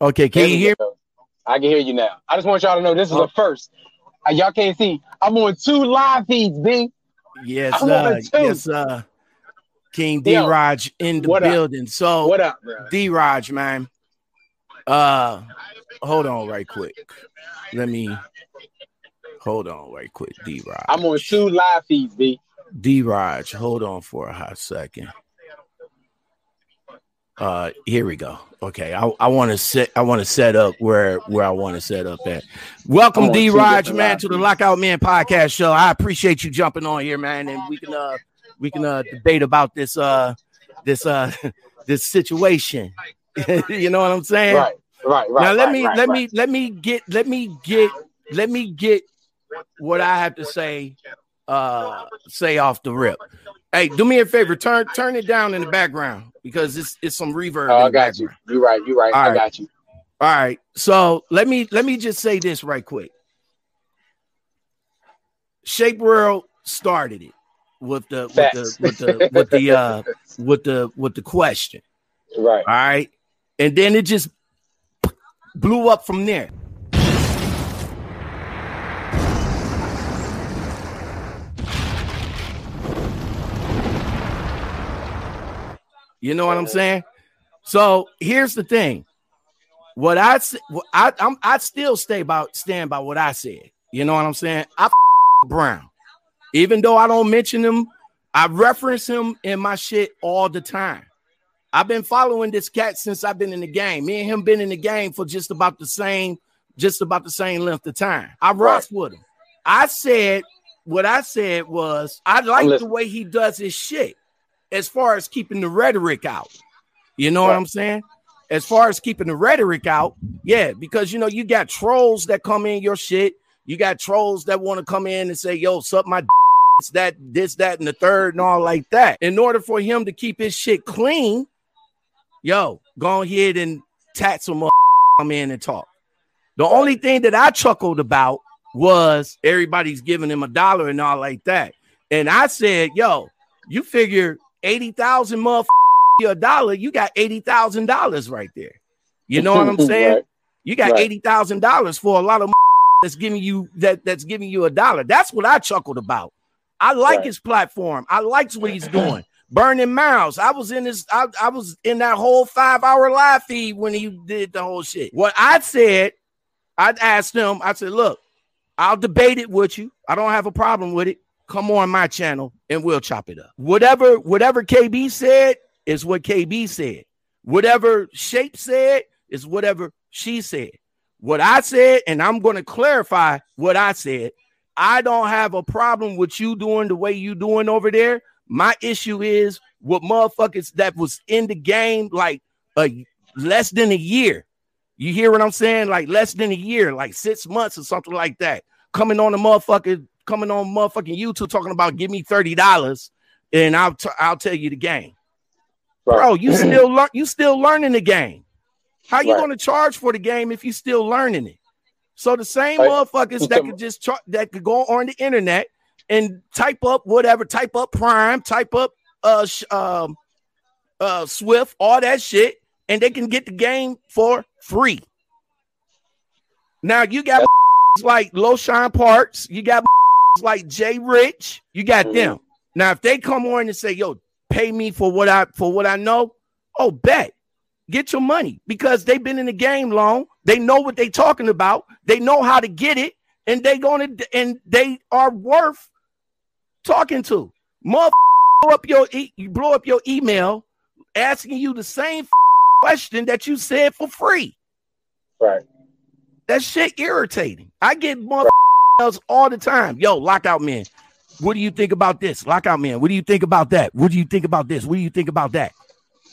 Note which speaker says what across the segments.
Speaker 1: Okay, can you hear?
Speaker 2: go. I can hear you now. I just want y'all to know this is
Speaker 1: Oh.
Speaker 2: a first. Uh, y'all can't see. I'm on two live feeds, B.
Speaker 1: Yes,
Speaker 2: I'm
Speaker 1: uh,
Speaker 2: on two.
Speaker 1: yes, uh, King D
Speaker 2: Yo,
Speaker 1: Raj in the
Speaker 2: what up?
Speaker 1: building. So
Speaker 2: What up.
Speaker 1: D Raj, man. Uh, hold on, right quick. Let me hold on, right quick. D Raj.
Speaker 2: I'm on two live feeds, B.
Speaker 1: D Raj, hold on for a hot second. Uh, here we go. Okay, I, I want to set I want to set up where where I want to set up at. Welcome, D
Speaker 2: two
Speaker 1: Raj, man, to the
Speaker 2: feeds.
Speaker 1: Lockout Man podcast show. I appreciate you jumping on here, man, and we can uh we can uh debate about this uh this uh this situation. you know what I'm saying?
Speaker 2: Right, right, right.
Speaker 1: now let
Speaker 2: right,
Speaker 1: me
Speaker 2: right,
Speaker 1: let
Speaker 2: right.
Speaker 1: me let me get let me get let me get what I have to say uh say off the rip. Hey, do me a favor, turn turn it down in the background because it's it's some reverb.
Speaker 2: Oh, I got you. You right. You right.
Speaker 1: All
Speaker 2: I
Speaker 1: right.
Speaker 2: got you.
Speaker 1: All right. So let me let me just say this right quick. Shape World started it with the with the with the with the uh with the with the question.
Speaker 2: Right.
Speaker 1: All right. And then it just blew up from there. You know what I'm saying? So here's the thing. What I what I I'm, I still stay by stand by what I said. You know what I'm saying? I f- Brown, even though I don't mention him, I reference him in my shit all the time. I've been following this cat since I've been in the game. Me and him been in the game for just about the same, just about the same length of time. I rocked with him. I said what I said was I like the way he does his shit as far as keeping the rhetoric out. You know what I'm saying? As far as keeping the rhetoric out, yeah, because you know you got trolls that come in your shit. You got trolls that want to come in and say, "Yo, suck my." It's that this, that, and the third, and all like that. In order for him to keep his shit clean, yo, go ahead and tat some come in and talk. The only thing that I chuckled about was everybody's giving him a dollar and all like that. And I said, yo, you figure 80,000 motherfuckers a dollar, you got $80,000 right there. You know what I'm saying?
Speaker 2: Right.
Speaker 1: You got
Speaker 2: Right.
Speaker 1: eighty thousand dollars for a lot of that's giving you that that's giving you a dollar. That's what I chuckled about. I like
Speaker 2: Right.
Speaker 1: his platform. I liked what he's doing. Burning miles. I was in this. I, I was in that whole five hour live feed when he did the whole shit. What I said, I asked him. I said, "Look, I'll debate it with you. I don't have a problem with it. Come on my channel and we'll chop it up. Whatever whatever KB said is what KB said. Whatever Shape said is whatever she said. What I said, and I'm going to clarify what I said. I don't have a problem with you doing the way you doing over there. My issue is what motherfuckers that was in the game like a less than a year. You hear what I'm saying? Like less than a year, like six months or something like that. Coming on the motherfucker, coming on motherfucking YouTube talking about give me thirty dollars and I'll t- I'll tell you the game,
Speaker 2: Right.
Speaker 1: bro. You still learn, you still learning the game. How you
Speaker 2: Right.
Speaker 1: going to charge for the game if you still learning it? So the same
Speaker 2: Right.
Speaker 1: motherfuckers that could just char- that could go on the internet and type up whatever, type up Prime, type up uh um uh Swift, all that shit, and they can get the game for free. Now you got like Loshan Parks, you got like Jay Rich, you got
Speaker 2: Mhm.
Speaker 1: them. Now if they come on and say, "Yo, pay me for what I for what I know," oh bet, get your money because they've been in the game long. They know what they're talking about. They know how to get it, and they gonna and they are worth talking to. Mother blow up your e- you blow up your email asking you the same question that you said for free.
Speaker 2: Right.
Speaker 1: That shit irritating. I get mother emails all the time. Yo, lockout man. What do you think about this? Lockout man. What do you think about that? What do you think about this? What do you think about that?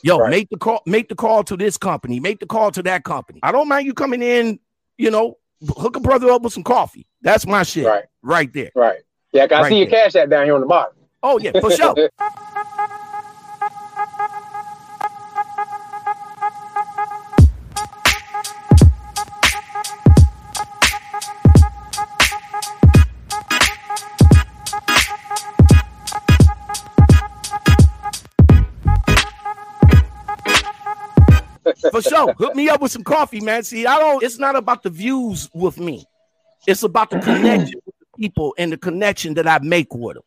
Speaker 1: Yo,
Speaker 2: Right.
Speaker 1: make the call, make the call to this company, make the call to that company. I don't mind you coming in, you know, hook a brother up with some coffee. That's my shit
Speaker 2: Right.
Speaker 1: right there.
Speaker 2: Right. Yeah, I can
Speaker 1: right
Speaker 2: see your cash app down here on the bottom.
Speaker 1: Oh yeah, for sure. for sure. Hook me up with some coffee, man. See, I don't. It's not about the views with me. It's about the connection people and the connection that I make with them.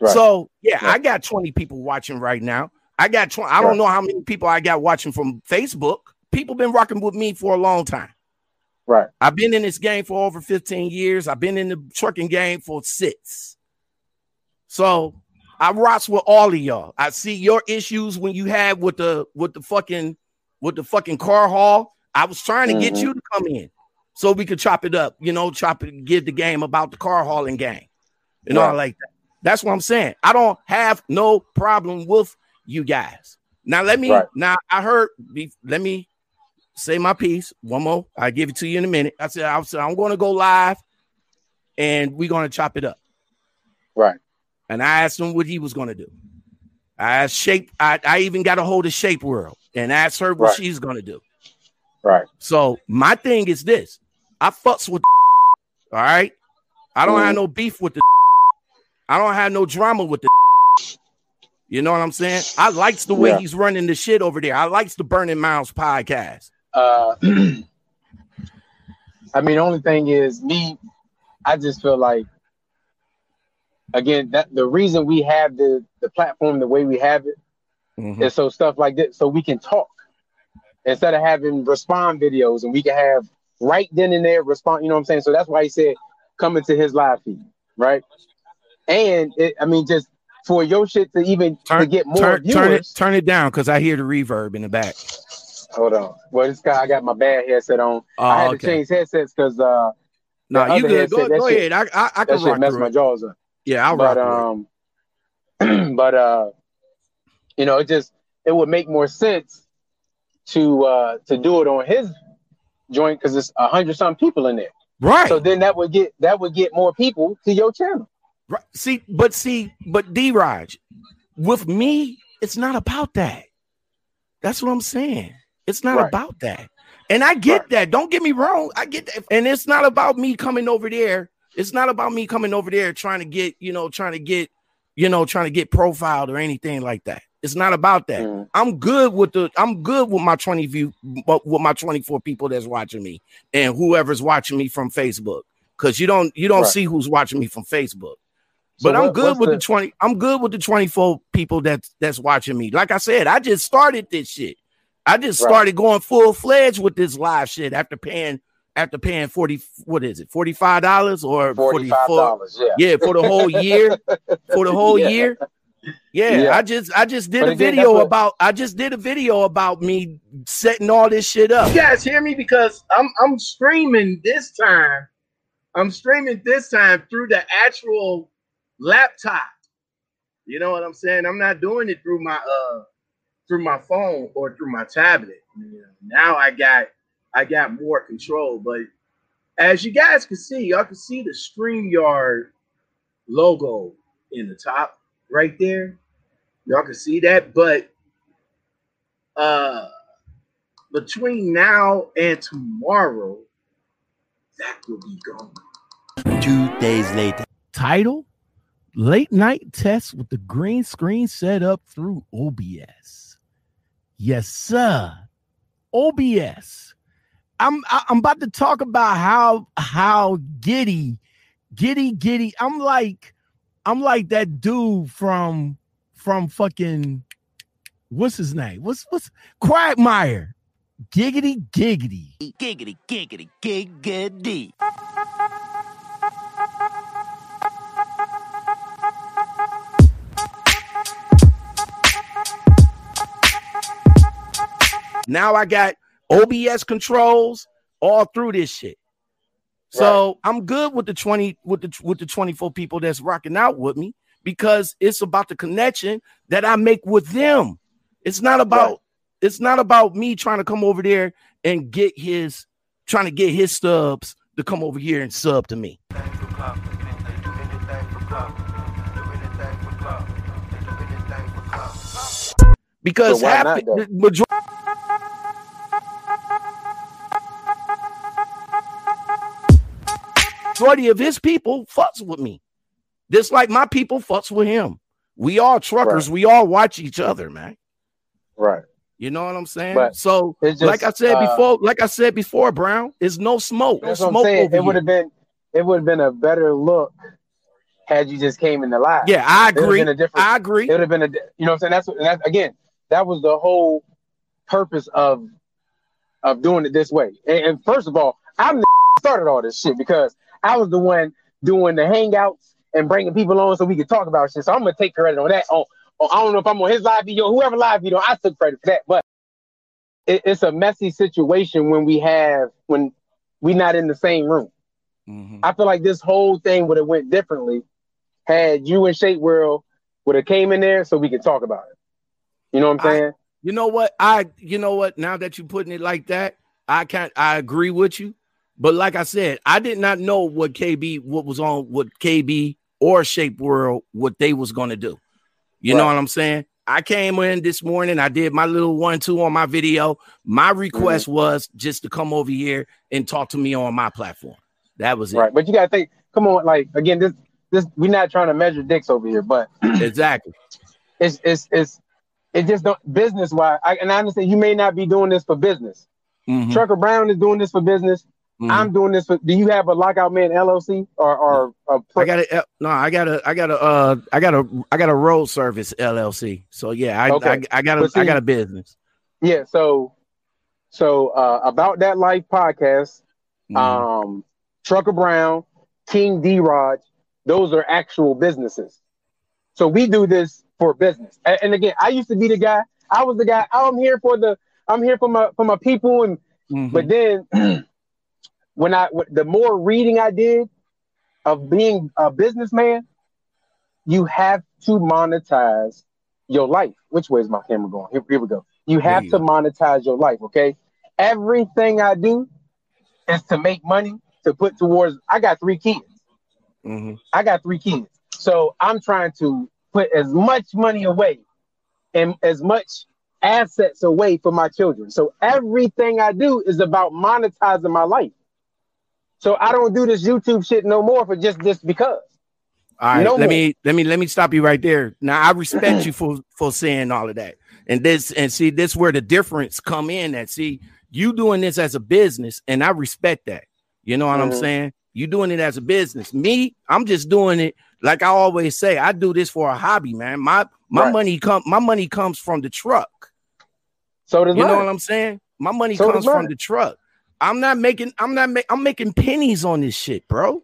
Speaker 2: Right.
Speaker 1: So yeah, I got 20 people watching right now. I got 20. I don't know how many people I got watching from Facebook. People been rocking with me for a long time.
Speaker 2: right.
Speaker 1: I've been in this game for over 15 years. I've been in the trucking game for six. So I rocks with all of y'all. I see your issues when you have with the with the fucking with the fucking car haul. I was trying to get
Speaker 2: Mhm.
Speaker 1: you to come in so we could chop it up, you know, chop it, give the game about the car hauling game and all
Speaker 2: Right.
Speaker 1: like that. That's what I'm saying. I don't have no problem with you guys. Now let me
Speaker 2: Right.
Speaker 1: now I heard be- let me say my piece. One more. I give it to you in a minute. I said I said I'm going to go live and we're going to chop it up.
Speaker 2: Right.
Speaker 1: And I asked him what he was going to do. I asked Shape. I, I even got a hold of Shape World and asked her what
Speaker 2: Right.
Speaker 1: she's going to do.
Speaker 2: Right.
Speaker 1: So my thing is this: I fucks with. all right, I don't have no beef with the. I don't have no drama with the. You know what I'm saying? I likes the way
Speaker 2: Yeah.
Speaker 1: he's running the shit over there. I likes the Burning Miles podcast.
Speaker 2: Uh, I mean, the only thing is me. I just feel like, again, that the reason we have the the platform the way we have it
Speaker 1: Mhm.
Speaker 2: is so stuff like this, so we can talk instead of having respond videos, and we can have right then and there respond. You know what I'm saying? So that's why he said coming to his live feed, right? And it, I mean, just for your shit to even to
Speaker 1: Turn,
Speaker 2: get more
Speaker 1: turn,
Speaker 2: viewers.
Speaker 1: turn it, turn it down because I hear the reverb in the back.
Speaker 2: Hold on. Well, this guy, I got my bad headset on.
Speaker 1: Oh,
Speaker 2: I had to change headsets because uh,
Speaker 1: No,
Speaker 2: the
Speaker 1: you good. Go,
Speaker 2: headset, that
Speaker 1: go
Speaker 2: shit-
Speaker 1: ahead. I, I, I
Speaker 2: that
Speaker 1: can
Speaker 2: shit
Speaker 1: rock
Speaker 2: messed my jaws up.
Speaker 1: Yeah, I'll
Speaker 2: but
Speaker 1: rock
Speaker 2: um, but uh, you know, it just it would make more sense to uh to do it on his joint because it's a hundred some people in there.
Speaker 1: Right.
Speaker 2: So then that would get that would get more people to your channel.
Speaker 1: Right. See, but see, but D Raj, with me, it's not about that. That's what I'm saying. It's not
Speaker 2: Right.
Speaker 1: about that. And I get
Speaker 2: Right.
Speaker 1: that. Don't get me wrong. I get that. And it's not about me coming over there. It's not about me coming over there trying to get, you know, trying to get, you know, trying to get profiled or anything like that. It's not about that.
Speaker 2: Mm.
Speaker 1: I'm good with the I'm good with my 20 view but with my 24 people that's watching me and whoever's watching me from Facebook. Cause you don't you don't
Speaker 2: Right.
Speaker 1: see who's watching me from Facebook.
Speaker 2: So
Speaker 1: But I'm good with the, 20. I'm good with the 24 people that's that's watching me. Like I said, I just started this shit. I just
Speaker 2: Right.
Speaker 1: started going full fledged with this live shit after paying after paying 40 what is it? $45 or
Speaker 2: forty
Speaker 1: 44
Speaker 2: dollars. Yeah.
Speaker 1: yeah, for the whole year. For the whole
Speaker 2: Yeah.
Speaker 1: year. Yeah,
Speaker 2: Yeah.
Speaker 1: I just I just did
Speaker 2: But
Speaker 1: a
Speaker 2: again,
Speaker 1: video
Speaker 2: what-
Speaker 1: about I just did a video about me setting all this shit up.
Speaker 3: You guys hear me because I'm I'm streaming this time. I'm streaming this time through the actual laptop. You know what I'm saying? I'm not doing it through my uh through my phone or through my tablet. You know, now I got I got more control. But as you guys can see, y'all can see the StreamYard logo in the top right there. Y'all can see that, but uh between now and tomorrow, that will be gone.
Speaker 4: Two days later.
Speaker 1: Title Late Night Test with the green screen set up through OBS. Yes, sir. OBS. I'm I- I'm about to talk about how how giddy, giddy, giddy. I'm like I'm like that dude from from fucking what's his name? What's what's Quagmire? Giggity giggity.
Speaker 4: Giggity, giggity, giggity.
Speaker 1: Now I got OBS controls all through this shit. So I'm good with the 20 with the with the 24 people that's rocking out with me because it's about the connection that I make with them. It's not about
Speaker 2: Right.
Speaker 1: it's not about me trying to come over there and get his trying to get his subs to come over here and sub to me. Because
Speaker 2: So why
Speaker 1: half
Speaker 2: not,
Speaker 1: the majority majority of his people fucks with me. Just like my people fucks with him. We all truckers, we all watch each other, man.
Speaker 2: Right.
Speaker 1: You know what I'm saying?
Speaker 2: But
Speaker 1: so,
Speaker 2: it's
Speaker 1: like I said
Speaker 2: uh,
Speaker 1: before, like I said before, Brown, it's no smoke. No
Speaker 2: That's I'm
Speaker 1: smoke
Speaker 2: It would have been it would have been a better look had you just came in the live.
Speaker 1: Yeah, I agree.
Speaker 2: been a different-
Speaker 1: I agree.
Speaker 2: It would have been a you know what I'm saying? That's what that's again, that was the whole purpose of of doing it this way. And, and first of all, I'm the started all this shit because I was the one doing the hangouts and bringing people on so we could talk about shit. So I'm gonna take credit on that. On, on I don't know if I'm on his live video, whoever live video, I took credit for that. But it, it's a messy situation when we have when we not in the same room.
Speaker 1: Mhm.
Speaker 2: I feel like this whole thing would have went differently had you and Shape World would have came in there so we could talk about it. You know what I'm
Speaker 1: I-
Speaker 2: saying?
Speaker 1: You know what? I you know what? Now that you're putting it like that, I can't I agree with you. But like I said, I did not know what KB what was on what KB or Shape World what they was gonna do. You know what I'm saying? I came in this morning, I did my little one two on my video. My request
Speaker 2: Mm-hmm.
Speaker 1: was just to come over here and talk to me on my platform. That was it.
Speaker 2: right. But you gotta think, come on, like again, this this we're not trying to measure dicks over here, but
Speaker 1: Exactly.
Speaker 2: it's it's it's it just don't business wise. I, and I understand you may not be doing this for business.
Speaker 1: Mhm,
Speaker 2: Trucker Brown is doing this for business.
Speaker 1: Mhm.
Speaker 2: I'm doing this for. Do you have a Lockout Man LLC or or a
Speaker 1: I got a no, I got a I got a uh I got a I got a road service LLC. So yeah, I
Speaker 2: Okay.
Speaker 1: I, I got a
Speaker 2: But
Speaker 1: I got a business.
Speaker 2: yeah? So so uh, about that life podcast.
Speaker 1: Mhm.
Speaker 2: um, Trucker Brown, King D Rod, those are actual businesses. So we do this for business. And, and again, I used to be the guy. I was the guy. I'm here for the. I'm here for my for my people. And
Speaker 1: Mhm.
Speaker 2: but then when I the more reading I did of being a businessman, you have to monetize your life. Which way is my camera going? Here, here we go. You have to monetize your life. Okay. Everything I do is to make money to put towards. I got three kids.
Speaker 1: Mhm.
Speaker 2: I got three kids. So I'm trying to put as much money away and as much assets away for my children. So everything I do is about monetizing my life. So I don't do this YouTube shit no more for just just because.
Speaker 1: All right,
Speaker 2: No
Speaker 1: let
Speaker 2: more.
Speaker 1: me let me let me stop you right there. Now I respect you for for saying all of that, and this and see this where the difference come in. That see you doing this as a business, and I respect that. You know what I'm
Speaker 2: Mhm.
Speaker 1: saying? You doing it as a business. Me, I'm just doing it like I always say. I do this for a hobby, man. My my
Speaker 2: Right.
Speaker 1: money come my money comes from the truck.
Speaker 2: So does
Speaker 1: You know what I'm saying? My money
Speaker 2: So
Speaker 1: comes from the truck. I'm not making. I'm not. Ma- I'm making pennies on this shit, bro.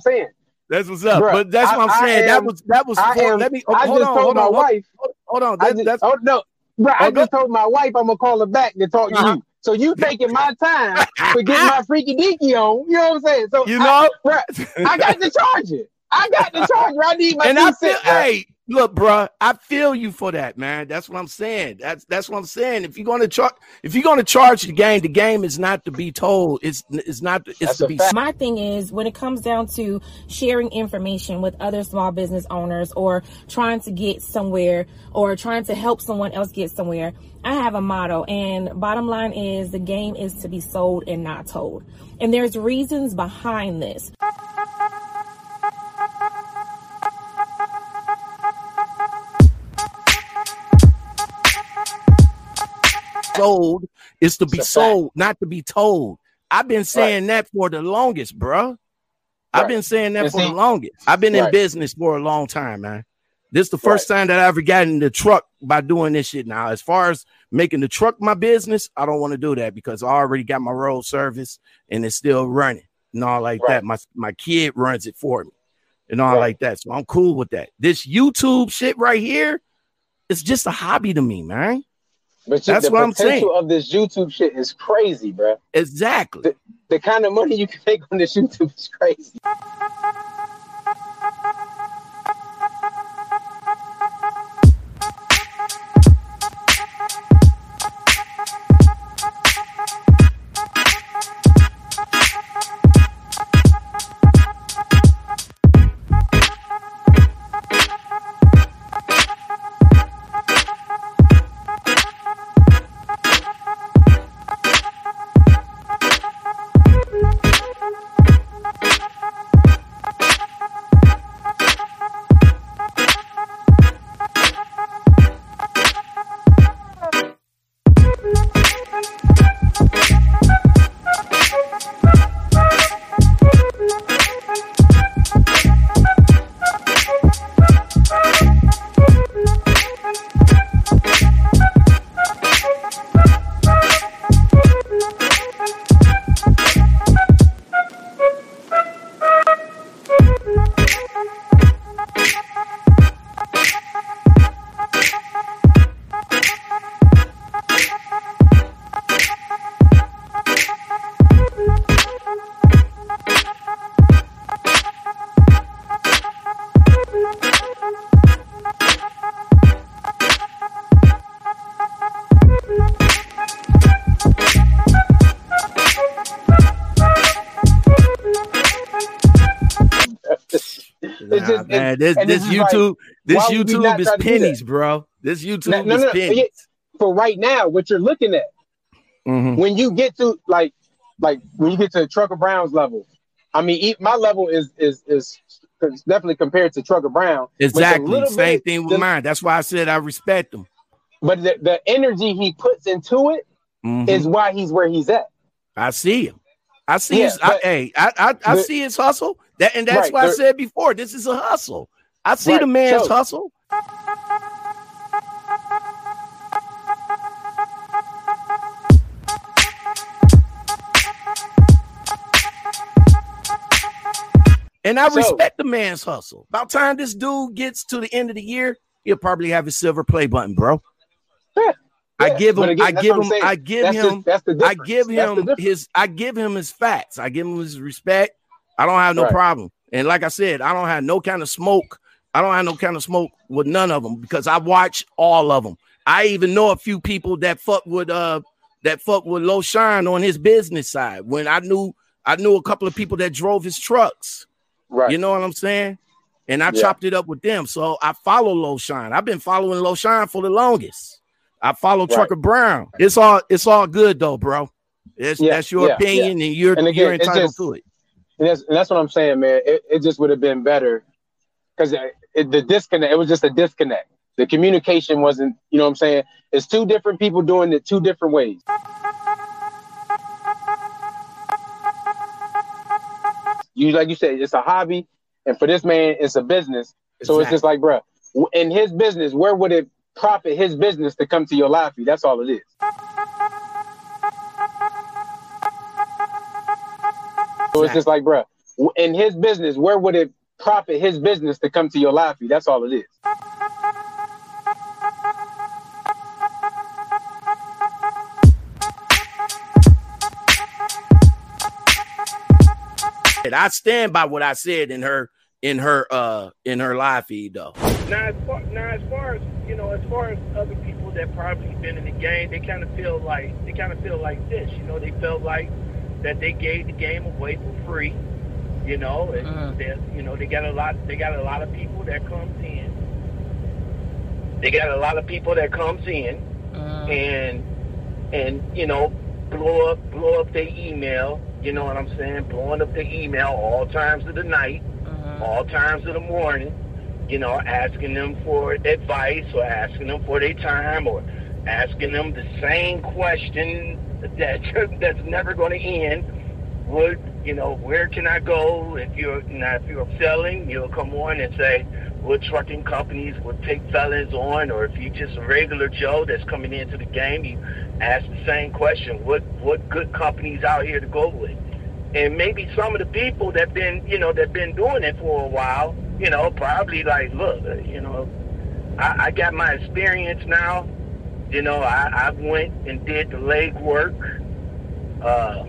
Speaker 2: Saying.
Speaker 1: That's what's up.
Speaker 2: Bruh,
Speaker 1: but that's
Speaker 2: I-
Speaker 1: what I'm saying.
Speaker 2: am-
Speaker 1: that was that was.
Speaker 2: I
Speaker 1: for-
Speaker 2: am.
Speaker 1: let me.
Speaker 2: I
Speaker 1: hold
Speaker 2: just
Speaker 1: on.
Speaker 2: told
Speaker 1: Hold
Speaker 2: my
Speaker 1: on. hold-
Speaker 2: wife.
Speaker 1: Hold on.
Speaker 2: I
Speaker 1: That,
Speaker 2: just,
Speaker 1: that's
Speaker 2: oh no, bro! I
Speaker 1: Oh, go-
Speaker 2: just told my wife I'm gonna call her back to talk to
Speaker 1: Uh-huh.
Speaker 2: you. So you taking my time for getting my freaky deaky on? You know what I'm saying? So
Speaker 1: you
Speaker 2: I-
Speaker 1: know.
Speaker 2: I got the charger. I got the charger. I need my
Speaker 1: and I feel, hey, look, bro, I feel you for that, man. That's what I'm saying. That's that's what I'm saying. If you're gonna charge, if you're gonna charge the game, the game is not to be told. It's it's not. It's
Speaker 2: That's
Speaker 1: to be.
Speaker 2: fact.
Speaker 5: My thing is when it comes down to sharing information with other small business owners or trying to get somewhere or trying to help someone else get somewhere, I have a motto and bottom line is the game is to be sold and not told. And there's reasons behind this.
Speaker 1: Sold is to be sold, not to be told. I've been saying that for the longest, bro. I've been saying that for
Speaker 2: see-
Speaker 1: the longest. I've been in business for a long time, man. This is the first time that I ever got in the truck by doing this shit. Now, as far as making the truck my business, I don't want to do that because I already got my road service and it's still running and all like
Speaker 2: Right.
Speaker 1: that. My my kid runs it for me and all
Speaker 2: Right.
Speaker 1: like that. So I'm cool with that. This YouTube shit right here, it's just a hobby to me, man.
Speaker 2: But you,
Speaker 1: That's
Speaker 2: the
Speaker 1: what I'm saying.
Speaker 2: of this YouTube shit is crazy, bruh.
Speaker 1: Exactly.
Speaker 2: The kind of money you can make on this YouTube is crazy.
Speaker 1: Man, this
Speaker 2: and
Speaker 1: this
Speaker 2: it's just like,
Speaker 1: YouTube this
Speaker 2: why would we not
Speaker 1: YouTube is
Speaker 2: try to do that?
Speaker 1: pennies, bro. This YouTube
Speaker 2: No, no,
Speaker 1: is
Speaker 2: no,
Speaker 1: pennies.
Speaker 2: for right now, what you're looking at
Speaker 1: Mhm.
Speaker 2: when you get to like like when you get to Trucker Brown's level. I mean, my level is is is definitely compared to Trucker Brown.
Speaker 1: Exactly. Same
Speaker 2: bit-
Speaker 1: thing with
Speaker 2: the-
Speaker 1: mine. That's why I said I respect him.
Speaker 2: But the, the energy he puts into it
Speaker 1: Mhm.
Speaker 2: is why he's where he's at.
Speaker 1: I see him. I see
Speaker 2: Yeah,
Speaker 1: his. I, hey, I I, I
Speaker 2: the-
Speaker 1: see his hustle. That and that's
Speaker 2: Right,
Speaker 1: why I said before. This is a hustle. I see
Speaker 2: Right,
Speaker 1: the man's
Speaker 2: so-
Speaker 1: hustle. And I
Speaker 2: So-
Speaker 1: respect the man's hustle. About time this dude gets to the end of the year, he'll probably have his silver play button, bro.
Speaker 2: Yeah,
Speaker 1: I give him.
Speaker 2: again,
Speaker 1: I give him. I give
Speaker 2: That's
Speaker 1: him.
Speaker 2: the- that's the
Speaker 1: I give him his. I give him his facts. I give him his respect. I don't have no
Speaker 2: Right.
Speaker 1: problem. And like I said, I don't have no kind of smoke. I don't have no kind of smoke with none of them because I watch all of them. I even know a few people that fuck with uh that fuck with Low Shine on his business side. When I knew I knew a couple of people that drove his trucks.
Speaker 2: Right.
Speaker 1: You know what I'm saying? And I
Speaker 2: Yeah.
Speaker 1: chopped it up with them. So I follow Low Shine. I've been following Low Shine for the longest. I follow
Speaker 2: Right.
Speaker 1: Trucker Brown. It's all it's all good though, bro. It's,
Speaker 2: Yeah,
Speaker 1: that's your
Speaker 2: yeah,
Speaker 1: opinion, and you're
Speaker 2: And again,
Speaker 1: you're entitled
Speaker 2: just-
Speaker 1: to it.
Speaker 2: And that's, and that's what I'm saying, man. It, it just would have been better because the disconnect. It was just a disconnect. The communication wasn't. You know what I'm saying? It's two different people doing it two different ways. You like you said, it's a hobby, and for this man, it's a business. So it's just like, bruh, in his business, where would it profit his business to come to your live feed? That's all it is. So it's just like, bruh, w- in his business, where would it profit his business to come to your live feed? That's all it is.
Speaker 1: And I stand by what I said in her in her uh in her live feed though.
Speaker 6: Now, as far, now, as far as you know, as far as other people that probably been in the game, they kind of feel like they kind of feel like this. You know, they felt like that they gave the game away for free. You know, and they, you know they got a lot. They got a lot of people that comes in. They got a lot of people that comes in
Speaker 7: Mhm.
Speaker 6: and and you know blow up blow up their email. You know what I'm saying? Blowing up their email all times of the night
Speaker 7: Mhm.
Speaker 6: all times of the morning, you know, asking them for advice or asking them for their time or asking them the same question that that's never going to end. Would you know where can I go if you're now if you're selling, you'll come on and say what trucking companies would take felons on, or if you're just a regular Joe that's coming into the game, you ask the same question: what what good companies out here to go with? and maybe some of the people that been you know that been doing it for a while you know probably like look uh, you know I, I got my experience now you know I, I went and did the leg work uh,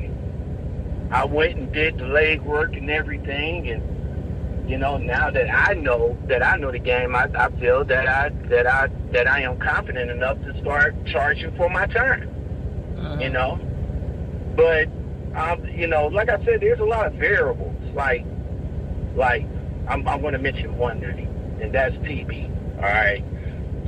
Speaker 6: I went and did the leg work and everything and you know now that I know that I know the game I, I feel that I that I that I am confident enough to start charging for my time
Speaker 7: Mhm.
Speaker 6: you know. But um, you know, like I said, there's a lot of variables. Like, like I'm, I'm going to mention one and that's TB. All right.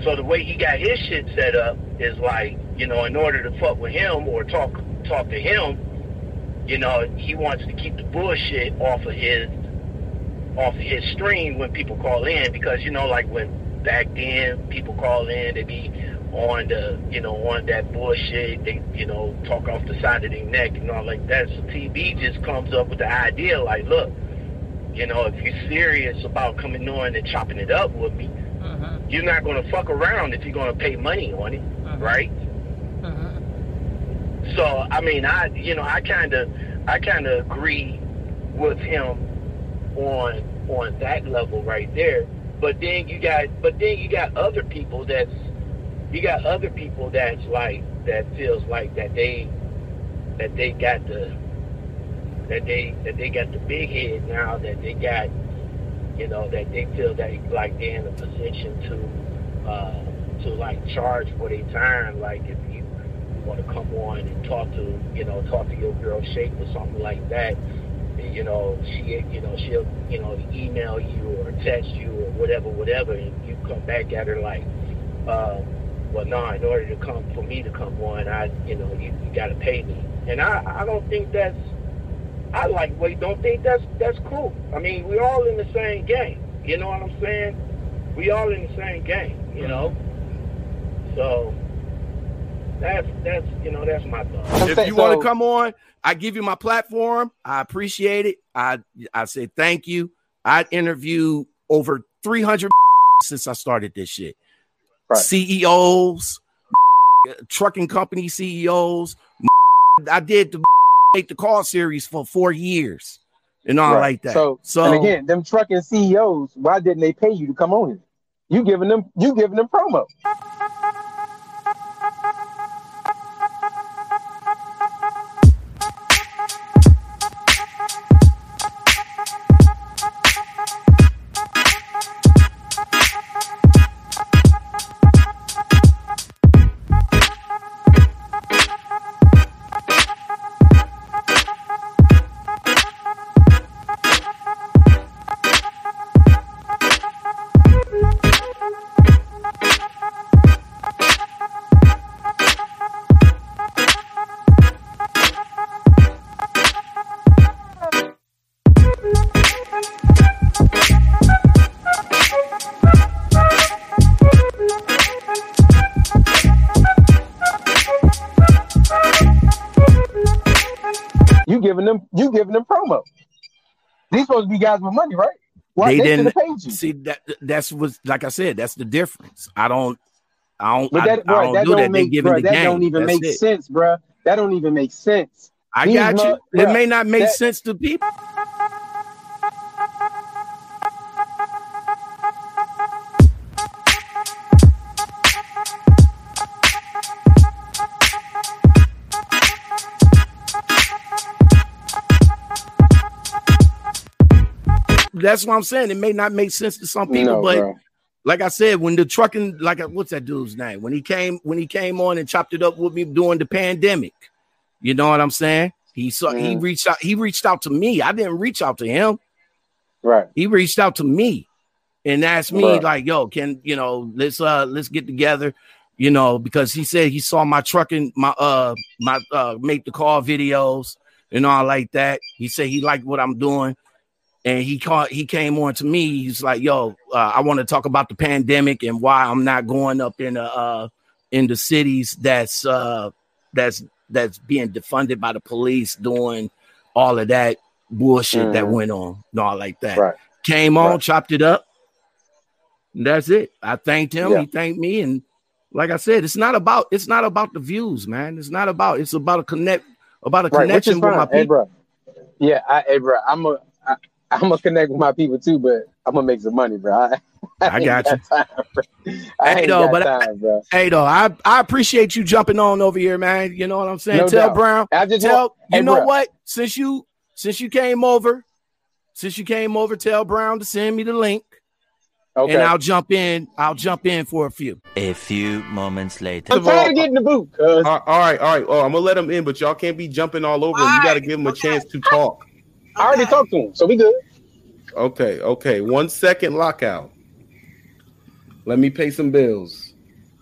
Speaker 6: So the way he got his shit set up is like, you know, in order to fuck with him or talk talk to him, you know, he wants to keep the bullshit off of his off of his stream when people call in because you know, like when back then people call in, they be on the you know on that bullshit. They you know talk off the side of their neck and all like that. So TB just comes up with the idea like, look, you know, if you're serious about coming on and chopping it up with me,
Speaker 7: Mhm.
Speaker 6: you're not gonna fuck around if you're gonna pay money on it,
Speaker 7: Mhm.
Speaker 6: right?
Speaker 7: Mhm.
Speaker 6: So I mean, I you know I kind of I kind of agree with him on on that level right there. But then you got but then you got other people that's you got other people that's like that feels like that they that they got the that they that they got the big head now that they got you know that they feel that like they're in a position to uh to like charge for their time. Like if you want to come on and talk to you know talk to your girl shape or something like that you know, she, you know, she'll, you know, email you or text you or whatever, whatever, and you come back at her like, uh, well, no, in order to come for me to come on, I, you know, you, you got to pay me, and I, I don't think that's, I like, wait, don't think that's that's cool. I mean, we're all in the same game. You know what I'm saying? We all in the same game. You know, so that's that's you know that's my thought.
Speaker 1: If you want to come on, I give you my platform. I appreciate it. I I say thank you. I interview over 300 since I started this shit.
Speaker 2: Right.
Speaker 1: CEOs, trucking company CEOs. I did the make the call series for four years and all
Speaker 2: Right.
Speaker 1: like that.
Speaker 2: So,
Speaker 1: So,
Speaker 2: and again, them trucking CEOs, why didn't they pay you to come on here? You giving them, you giving them promo. Supposed to be guys with money, right? Why
Speaker 1: They
Speaker 2: they,
Speaker 1: didn't- see that that's what like I said, that's the difference. I don't I don't
Speaker 2: But
Speaker 1: I,
Speaker 2: that,
Speaker 1: I
Speaker 2: bro,
Speaker 1: don't
Speaker 2: that
Speaker 1: do
Speaker 2: don't
Speaker 1: that. They
Speaker 2: make,
Speaker 1: giving
Speaker 2: bro,
Speaker 1: the
Speaker 2: that
Speaker 1: game.
Speaker 2: don't even
Speaker 1: That's
Speaker 2: make
Speaker 1: it.
Speaker 2: sense, bro. That don't even make sense.
Speaker 1: I
Speaker 2: These
Speaker 1: got you.
Speaker 2: mu-
Speaker 1: it
Speaker 2: bruh,
Speaker 1: may not make
Speaker 2: that-
Speaker 1: sense to people. That's what I'm saying. It may not make sense to some people,
Speaker 2: No,
Speaker 1: but
Speaker 2: bro.
Speaker 1: like I said, when the trucking, like what's that dude's name? When he came, when he came on and chopped it up with me during the pandemic, you know what I'm saying? He saw, he
Speaker 2: Mhm.
Speaker 1: reached out, he reached out to me. I didn't reach out to him.
Speaker 2: Right.
Speaker 1: He reached out to me and asked me,
Speaker 2: Bruh.
Speaker 1: like, yo, can you know, let's uh let's get together, you know, because he said he saw my trucking, my uh my uh make the call videos and all like that. He said he liked what I'm doing. And he called, he came on to me. He's like, yo, uh, I want to talk about the pandemic and why I'm not going up in the uh in the cities that's uh that's that's being defunded by the police doing all of that bullshit that
Speaker 2: Mhm.
Speaker 1: went on and all like that.
Speaker 2: Right.
Speaker 1: Came on,
Speaker 2: Right.
Speaker 1: chopped it up. And that's it. I thanked him.
Speaker 2: Yeah.
Speaker 1: He thanked me. And like I said, it's not about it's not about the views, man. It's not about it's about a connect about a
Speaker 2: Right.
Speaker 1: Connection with my.
Speaker 2: Hey,
Speaker 1: people.
Speaker 2: bro. Yeah, I, hey, bro. I'm a, I'm gonna connect with my people too, but I'm gonna make some money, bro. I,
Speaker 1: I
Speaker 2: ain't
Speaker 1: got you.
Speaker 2: Time. I
Speaker 1: Hey,
Speaker 2: ain't
Speaker 1: though,
Speaker 2: got
Speaker 1: but I-
Speaker 2: time, bro.
Speaker 1: Hey though, I, I appreciate you jumping on over here, man. You know what I'm saying?
Speaker 2: No
Speaker 1: tell
Speaker 2: doubt.
Speaker 1: Brown,
Speaker 2: I just
Speaker 1: tell
Speaker 2: want,
Speaker 1: you
Speaker 2: hey,
Speaker 1: know
Speaker 2: bruh.
Speaker 1: what? Since you since you came over, since you came over, tell Brown to send me the link
Speaker 2: Okay.
Speaker 1: and I'll jump in. I'll jump in for a few.
Speaker 4: A few moments later.
Speaker 2: I'm tired of getting the boot.
Speaker 7: All all right, all right. Oh, I'm gonna let him in, but y'all can't be jumping all over him. You got to give him a chance to talk.
Speaker 2: I already talked to him, so we good.
Speaker 7: Okay, okay. One second lockout. Let me pay some bills.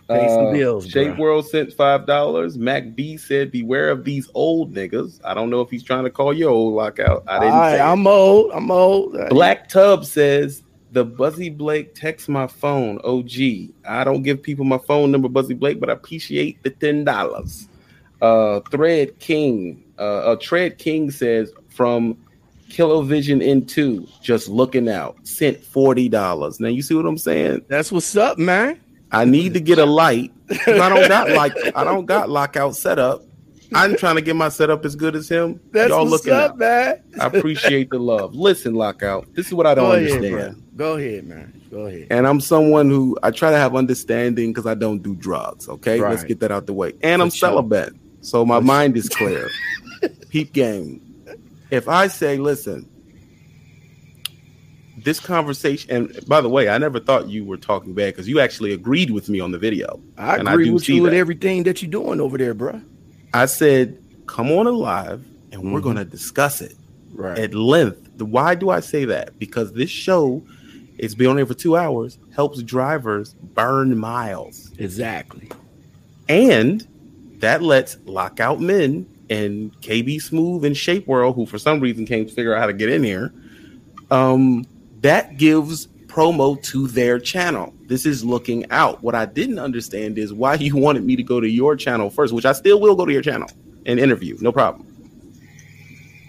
Speaker 7: Uh,
Speaker 1: Pay some bills,
Speaker 7: Shape. World sent five dollars. Mac B said, "Beware of these old niggas." I don't know if he's trying to call you old lockout. I didn't.
Speaker 1: I,
Speaker 7: say it.
Speaker 1: I'm old. I'm old.
Speaker 7: Black Tub says the Buzzy Blake text my phone. OG. I don't give people my phone number, Buzzy Blake, but I appreciate the ten dollars. Uh, Thread King. Uh, uh, Tread King says from Kilovision N2, just looking out, sent forty dollars. Now you see what I'm saying?
Speaker 1: That's what's up, man.
Speaker 7: I need to get a light. I don't got like I don't got lockout setup. I'm trying to get my setup as good as him.
Speaker 1: That's
Speaker 7: Y'all
Speaker 1: what's
Speaker 7: looking
Speaker 1: up,
Speaker 7: out.
Speaker 1: man.
Speaker 7: I appreciate the love. Listen, lockout. This is what I don't
Speaker 1: Go
Speaker 7: understand.
Speaker 1: bro. Go ahead, man. Go ahead.
Speaker 7: And I'm someone who I try to have understanding because I don't do drugs. Okay, let's get that out the way. And I'm
Speaker 1: sure.
Speaker 7: celibate, so my mind is clear. Peep game. If I say, listen, this conversation, and by the way, I never thought you were talking bad because you actually agreed with me on the video.
Speaker 1: I
Speaker 7: And
Speaker 1: agree
Speaker 7: do
Speaker 1: with you with everything that you're doing over there, bro.
Speaker 7: I said, come on alive and we're
Speaker 1: Mhm.
Speaker 7: going to discuss it.
Speaker 1: Right.
Speaker 7: at length. Why do I say that? Because this show it's been on here for two hours, helps drivers burn miles.
Speaker 1: Exactly.
Speaker 7: And that lets lockout men and KB Smooth and Shape World, who for some reason can't figure out how to get in here, um, that gives promo to their channel. This is looking out. What I didn't understand is why you wanted me to go to your channel first, which I still will go to your channel and interview, no problem.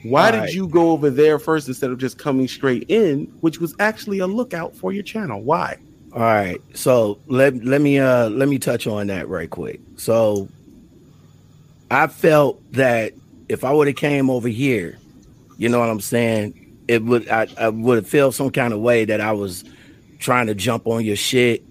Speaker 7: Why did you go over there first instead of just coming straight in, which was actually a lookout for your channel? Why?
Speaker 1: All right. So let let me uh let me touch on that right quick. So I felt that if I would have came over here, you know what I'm saying, it would I, I would have felt some kind of way that I was trying to jump on your shit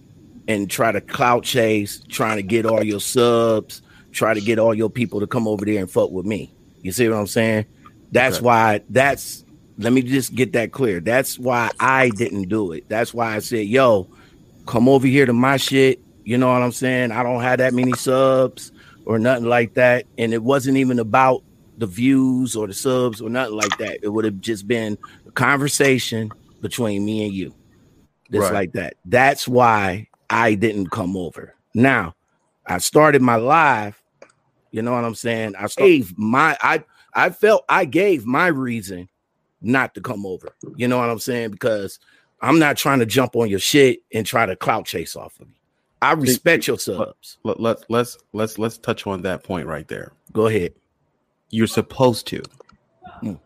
Speaker 1: and try to clout chase, trying to get all your subs, try to get all your people to come over there and fuck with me. You see what I'm saying? That's
Speaker 7: Okay.
Speaker 1: why that's let me just get that clear. That's why I didn't do it. That's why I said, yo, come over here to my shit. You know what I'm saying? I don't have that many subs or nothing like that. And it wasn't even about the views or the subs or nothing like that. It would have just been a conversation between me and you. Just
Speaker 7: Right.
Speaker 1: like that. That's why I didn't come over. Now, I started my live. You know what I'm saying? I gave my I I felt I gave my reason not to come over. You know what I'm saying? Because I'm not trying to jump on your shit and try to clout chase off of you. I respect your subs.
Speaker 7: Let, let, let's let's let's touch on that point right there.
Speaker 1: Go ahead.
Speaker 7: You're supposed to.
Speaker 1: Mm.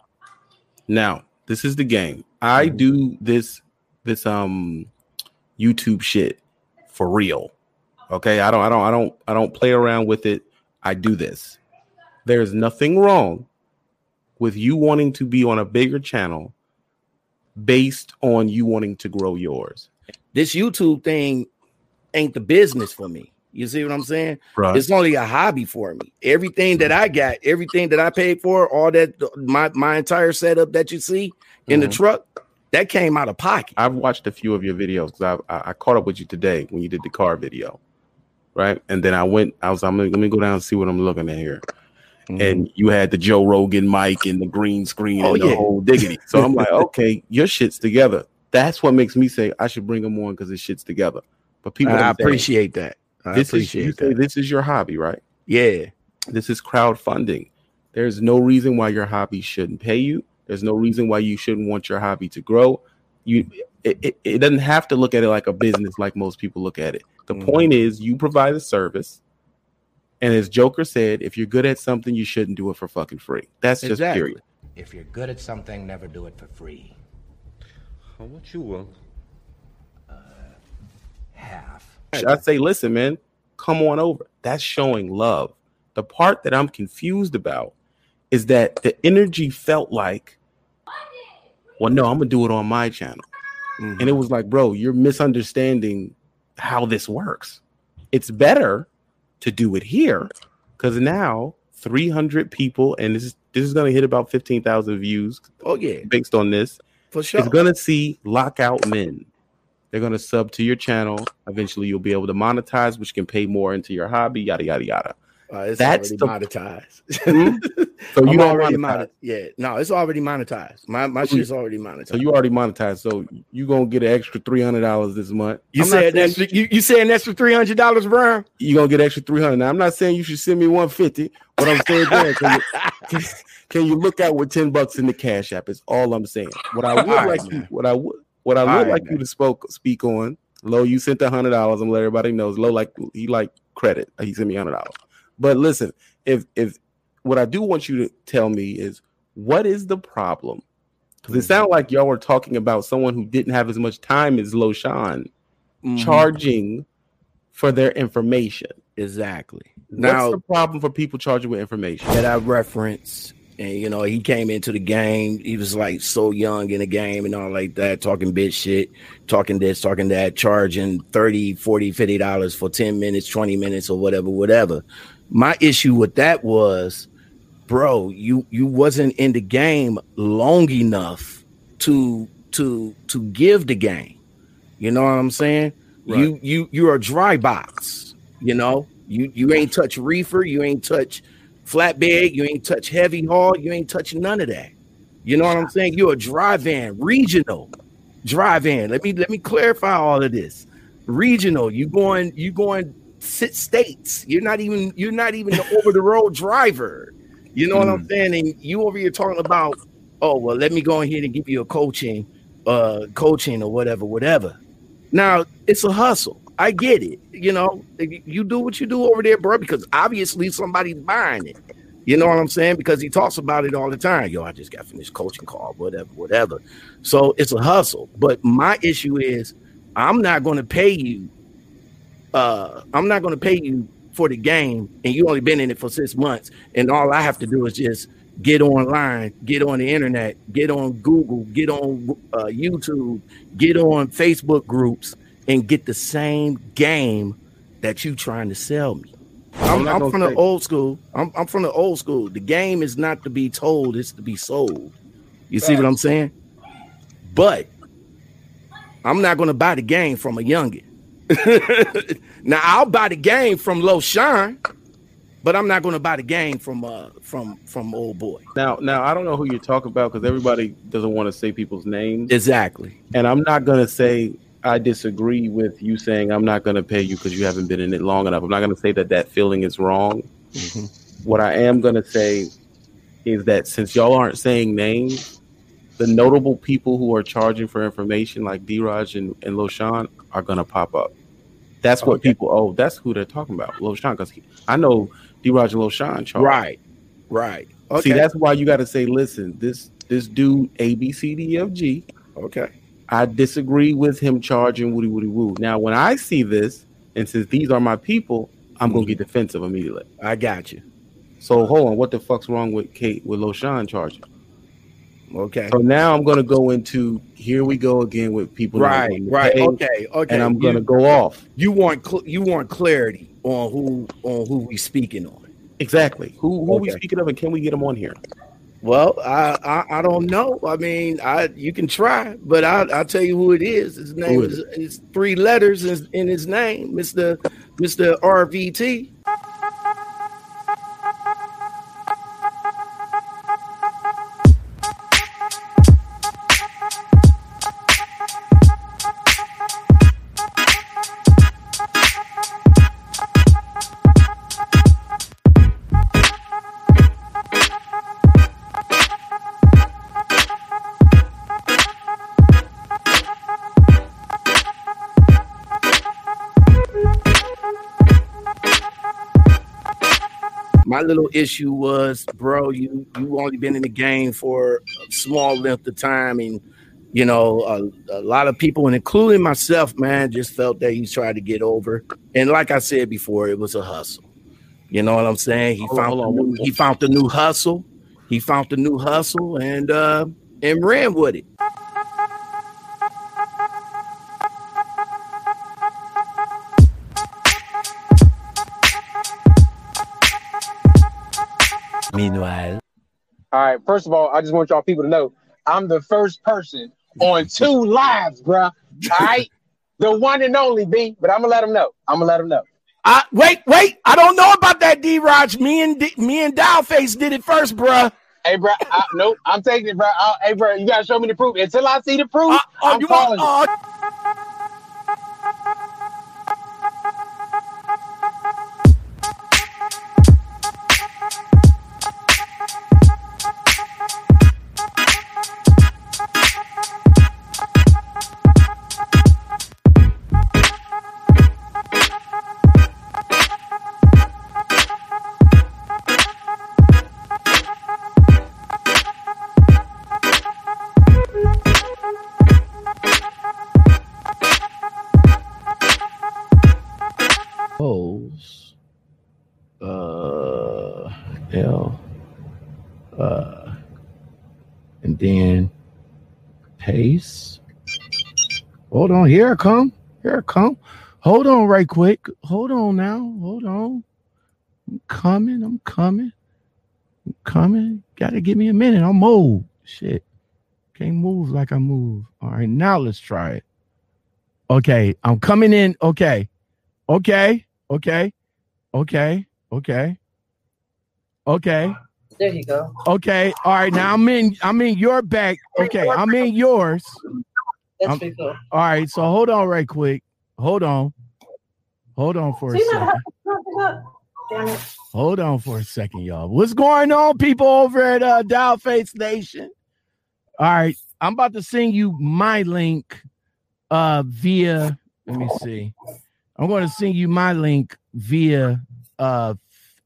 Speaker 7: Now, this is the game. I do this this um YouTube shit for real. Okay? I don't I don't I don't I don't play around with it. I do this. There's nothing wrong with you wanting to be on a bigger channel based on you wanting to grow yours.
Speaker 1: This YouTube thing ain't the business for me. You see what I'm saying?
Speaker 7: Right.
Speaker 1: It's only a hobby for me. Everything that I got, everything that I paid for, all that my my entire setup that you see in the
Speaker 7: Mhm.
Speaker 1: truck, that came out of pocket.
Speaker 7: I've watched a few of your videos because I, I caught up with you today when you did the car video, right? And then I went. I was. I'm gonna, let me go down and see what I'm looking at here. And you had the Joe Rogan mic and the green screen
Speaker 1: Oh,
Speaker 7: and the
Speaker 1: yeah.
Speaker 7: whole diggity. So I'm like, okay, your shit's together. That's what makes me say I should bring them on because his shit's together. But people,
Speaker 1: I
Speaker 7: don't say,
Speaker 1: appreciate that. I
Speaker 7: this is you
Speaker 1: appreciate
Speaker 7: say
Speaker 1: that.
Speaker 7: this is your hobby, right?
Speaker 1: Yeah.
Speaker 7: This is crowdfunding. There's no reason why your hobby shouldn't pay you. There's no reason why you shouldn't want your hobby to grow. You it, it, it doesn't have to look at it like a business like most people look at it. The
Speaker 1: Mhm.
Speaker 7: point is you provide a service. And as Joker said, if you're good at something, you shouldn't do it for fucking free. That's just period.
Speaker 8: If you're good at something, never do it for free.
Speaker 9: How much you want?
Speaker 7: I say, listen, man, come on over. That's showing love. The part that I'm confused about is that the energy felt like, well, no, I'm gonna do it on my channel.
Speaker 1: Mhm.
Speaker 7: And it was like, bro, you're misunderstanding how this works. It's better to do it here because now 300 people, and this is this is gonna hit about 15,000 views
Speaker 1: Oh yeah,
Speaker 7: based on this.
Speaker 1: for sure.
Speaker 7: It's gonna see lockout men. They're gonna sub to your channel. Eventually, you'll be able to monetize, which can pay more into your hobby. Yada yada yada.
Speaker 1: Uh, it's
Speaker 7: That's
Speaker 1: already
Speaker 7: the-
Speaker 1: monetized.
Speaker 7: Hmm? So you
Speaker 1: already monetized. Yeah, no, it's already monetized. My my
Speaker 7: you-
Speaker 1: shit's already monetized.
Speaker 7: So you already monetized. So you gonna get an extra three hundred dollars this month.
Speaker 1: you
Speaker 7: I'm saying
Speaker 1: that's you, you saying that's for three hundred dollars, Brian?
Speaker 7: you gonna get extra three hundred. Now I'm not saying you should send me one fifty. What I'm saying, Dan, can, you, can, you look at with ten bucks in the cash app? Is all I'm saying. What I would
Speaker 1: right,
Speaker 7: like, you, what I would, what I would
Speaker 1: right,
Speaker 7: like you to spoke speak on. Low, you sent the hundred dollars. I'm let everybody knows. Low, like he like credit. He sent me hundred dollars. But listen, if if what I do want you to tell me is what is the problem? Because
Speaker 1: Mm-hmm.
Speaker 7: it sounded like y'all were talking about someone who didn't have as much time as Low Sean
Speaker 1: Mhm.
Speaker 7: charging for their information.
Speaker 1: exactly.
Speaker 7: What's
Speaker 1: Now
Speaker 7: the problem for people charging with information?
Speaker 1: that I reference, and you know, he came into the game. He was like so young in the game and all like that, talking bitch shit, talking this, talking that, charging 30, 40, 50 dollars for 10 minutes, 20 minutes, or whatever, whatever. My issue with that was, bro, you you wasn't in the game long enough to to to give the game. You know what I'm saying? You you you're a dry box, you know. You you ain't touch reefer, you ain't touch flatbed, you ain't touch heavy haul, you ain't touch none of that. You know what I'm saying? You're a drive-in, regional drive-in. Let me let me clarify all of this. Regional, you going you going sit states. You're not even you're not even the over-the-road driver. You know what I'm saying? And you over here talking about, oh well, let me go ahead and give you a coaching, uh, coaching or whatever, whatever. Now it's a hustle. I get it. You know, you do what you do over there, bro, because obviously somebody's buying it. You know what I'm saying? Because he talks about it all the time. Yo, I just got finished coaching call, whatever, whatever. So it's a hustle. But my issue is I'm not going to pay you. Uh, I'm not going to pay you for the game, and you only been in it for six months, and all I have to do is just get online, get on the internet, get on Google, get on uh, YouTube, get on Facebook groups, and get the same game that you trying to sell me. I'm,
Speaker 7: I'm
Speaker 1: I'm
Speaker 7: gonna
Speaker 1: from the old school. I'm, I'm from the old school. The game is not to be told; it's to be sold. You see what I'm saying? But I'm not going to buy the game from a youngin. now I'll buy the game from Low Shine, but I'm not going to buy the game from uh from from old boy.
Speaker 7: Now, now I don't know who you're talking about because everybody doesn't want to say people's names.
Speaker 1: Exactly.
Speaker 7: And I'm not gonna say I disagree with you saying I'm not gonna pay you because you haven't been in it long enough. I'm not gonna say that that feeling is wrong. Mm-hmm. What I am gonna say is that since y'all aren't saying names, the notable people who are charging for information like D-Raj and, and Loshan are gonna pop up. That's what people. Oh, that's who they're talking about, Loshan. Because I know D-Raj and Loshan charge.
Speaker 1: Right. Right. Okay.
Speaker 7: See, that's why you got to say, listen, this this dude A B C D F G.
Speaker 1: Okay.
Speaker 7: I disagree with him charging woody woody woo. Now, when I see this and says these are my people, I'm gonna get defensive immediately.
Speaker 1: I got you.
Speaker 7: So hold on, what the fuck's wrong with Kate with Loshan charging?
Speaker 1: Okay.
Speaker 7: So now I'm gonna go into here we go again with people.
Speaker 1: Right. Right.
Speaker 7: pay,
Speaker 1: Okay. Okay.
Speaker 7: And I'm
Speaker 1: You-
Speaker 7: gonna go off.
Speaker 1: You want cl- you want clarity on who on who we speaking on.
Speaker 7: Exactly. Who who are we speaking of, and can we get them on here?
Speaker 1: Well, I, I I don't know. I mean, I you can try, but I I'll tell you who it is. His name is
Speaker 7: is
Speaker 1: it's three letters in, in his name, Mister Mister RVT. My little issue was, bro, you you only been in the game for a small length of time, and you know a, a lot of people, and including myself, man, just felt that he tried to get over. And like I said before, it was a hustle. You know what I'm saying? He
Speaker 7: Hold
Speaker 1: found
Speaker 7: on.
Speaker 1: new, he found the new hustle. He found the new hustle and uh and ran with it.
Speaker 2: All right. First of all, I just want y'all people to know I'm the first person on two lives, bruh. All right. the one and only B, but I'm gonna let them know. I'm gonna let them know.
Speaker 1: I wait, wait. I don't know about that D Raj. Me and D, me and Dowface did it first, bruh.
Speaker 2: Hey, bro. I, nope. I'm taking it, bro. I, hey, bro. You gotta show me the proof. Until I see the proof,
Speaker 1: Uh, oh,
Speaker 2: I'm
Speaker 1: you want?
Speaker 2: calling it.
Speaker 1: Oh, Hold on, here I come. Here I come. Hold on, right quick. Hold on now. Hold on. I'm coming. I'm coming. I'm coming. Gotta give me a minute. I'm old. Shit. Can't move like I move. All right, now let's try it. Okay, I'm coming in. Okay. Okay. Okay. Okay. Okay. Okay.
Speaker 10: There you go.
Speaker 1: Okay, all right. Now I'm in. I'm in your back. Okay, I'm in yours.
Speaker 10: That's
Speaker 1: I'm-
Speaker 10: cool.
Speaker 1: All right. So hold on, right quick. Hold on. Hold on for a
Speaker 10: See, now,
Speaker 1: second. Hold on for a second, y'all. What's going on, people over at uh, Dial Face Nation? All right, I'm about to send you my link uh via. Let me see. I'm going to send you my link via uh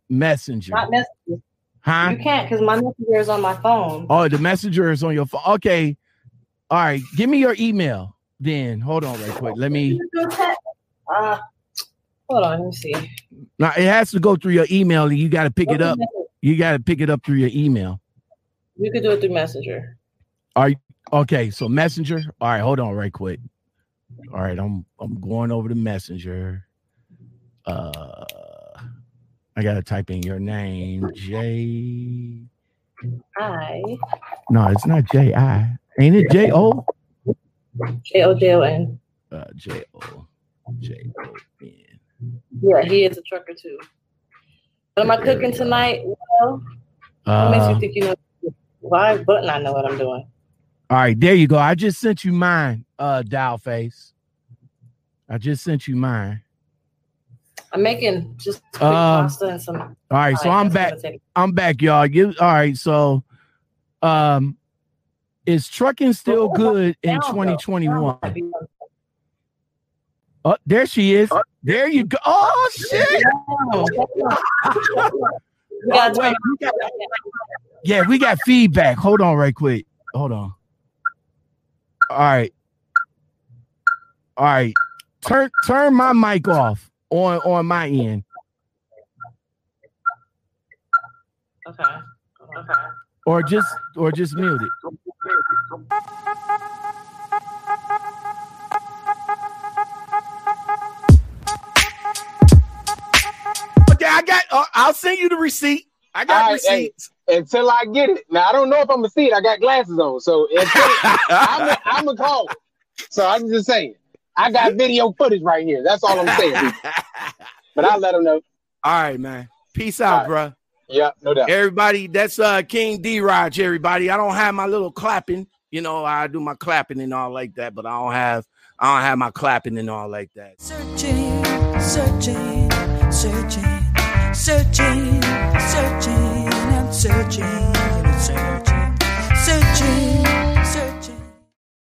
Speaker 1: Messenger.
Speaker 10: Not messenger.
Speaker 1: Huh?
Speaker 10: You can't because my messenger is on my phone.
Speaker 1: Oh, the messenger is on your phone. Okay. All right. Give me your email then. Hold on, right quick. Let me.
Speaker 10: Uh, hold on, let me see.
Speaker 1: Now it has to go through your email. and You got to pick it up. You got to pick it up through your email.
Speaker 10: You could do it through messenger.
Speaker 1: All right. Okay. So messenger. All right. Hold on, right quick. All right. I'm I'm going over to messenger. Uh, I gotta type in your name, J.
Speaker 10: I
Speaker 1: No, it's not J. I. Ain't it J O?
Speaker 10: J O J O N.
Speaker 1: Uh, J O J O N.
Speaker 10: Yeah, he is a trucker too. What am I cooking tonight? Well, what makes
Speaker 1: Uh,
Speaker 10: you think you know? Why button? I know what I'm doing.
Speaker 1: All right, there you go. I just sent you mine, uh, dial face. I just sent you mine.
Speaker 10: I'm making just quick
Speaker 1: Um,
Speaker 10: pasta and some.
Speaker 1: All right, so I'm back. I'm back, y'all. You all right? So, um, is trucking still good in 2021? Oh, there she is. Oh, there you go. Oh shit! Oh, wait, we got- yeah, we got feedback. Hold on, right quick. Hold on. All right. All right. Turn turn my mic off on on my end.
Speaker 10: Okay. Okay.
Speaker 1: Or just or just mute it. Okay, I got. Uh, I'll send you the receipt. I got
Speaker 2: right, hey,
Speaker 1: receipts.
Speaker 2: until I get it. Now I don't know if I'm gonna see it. I got glasses on, so until I'm a, I'm a call. So I'm just saying, I got video footage right here. That's all I'm saying. but I'll let them know.
Speaker 1: All right, man. Peace out,
Speaker 2: All
Speaker 1: bruh.
Speaker 2: Yeah, no doubt.
Speaker 1: Everybody, that's uh King D Raj, everybody. I don't have my little clapping. You know, I do my clapping and all like that, but I don't have I don't have my clapping and all like that.
Speaker 11: Searching, searching, searching, searching, searching, I'm searching, searching, searching,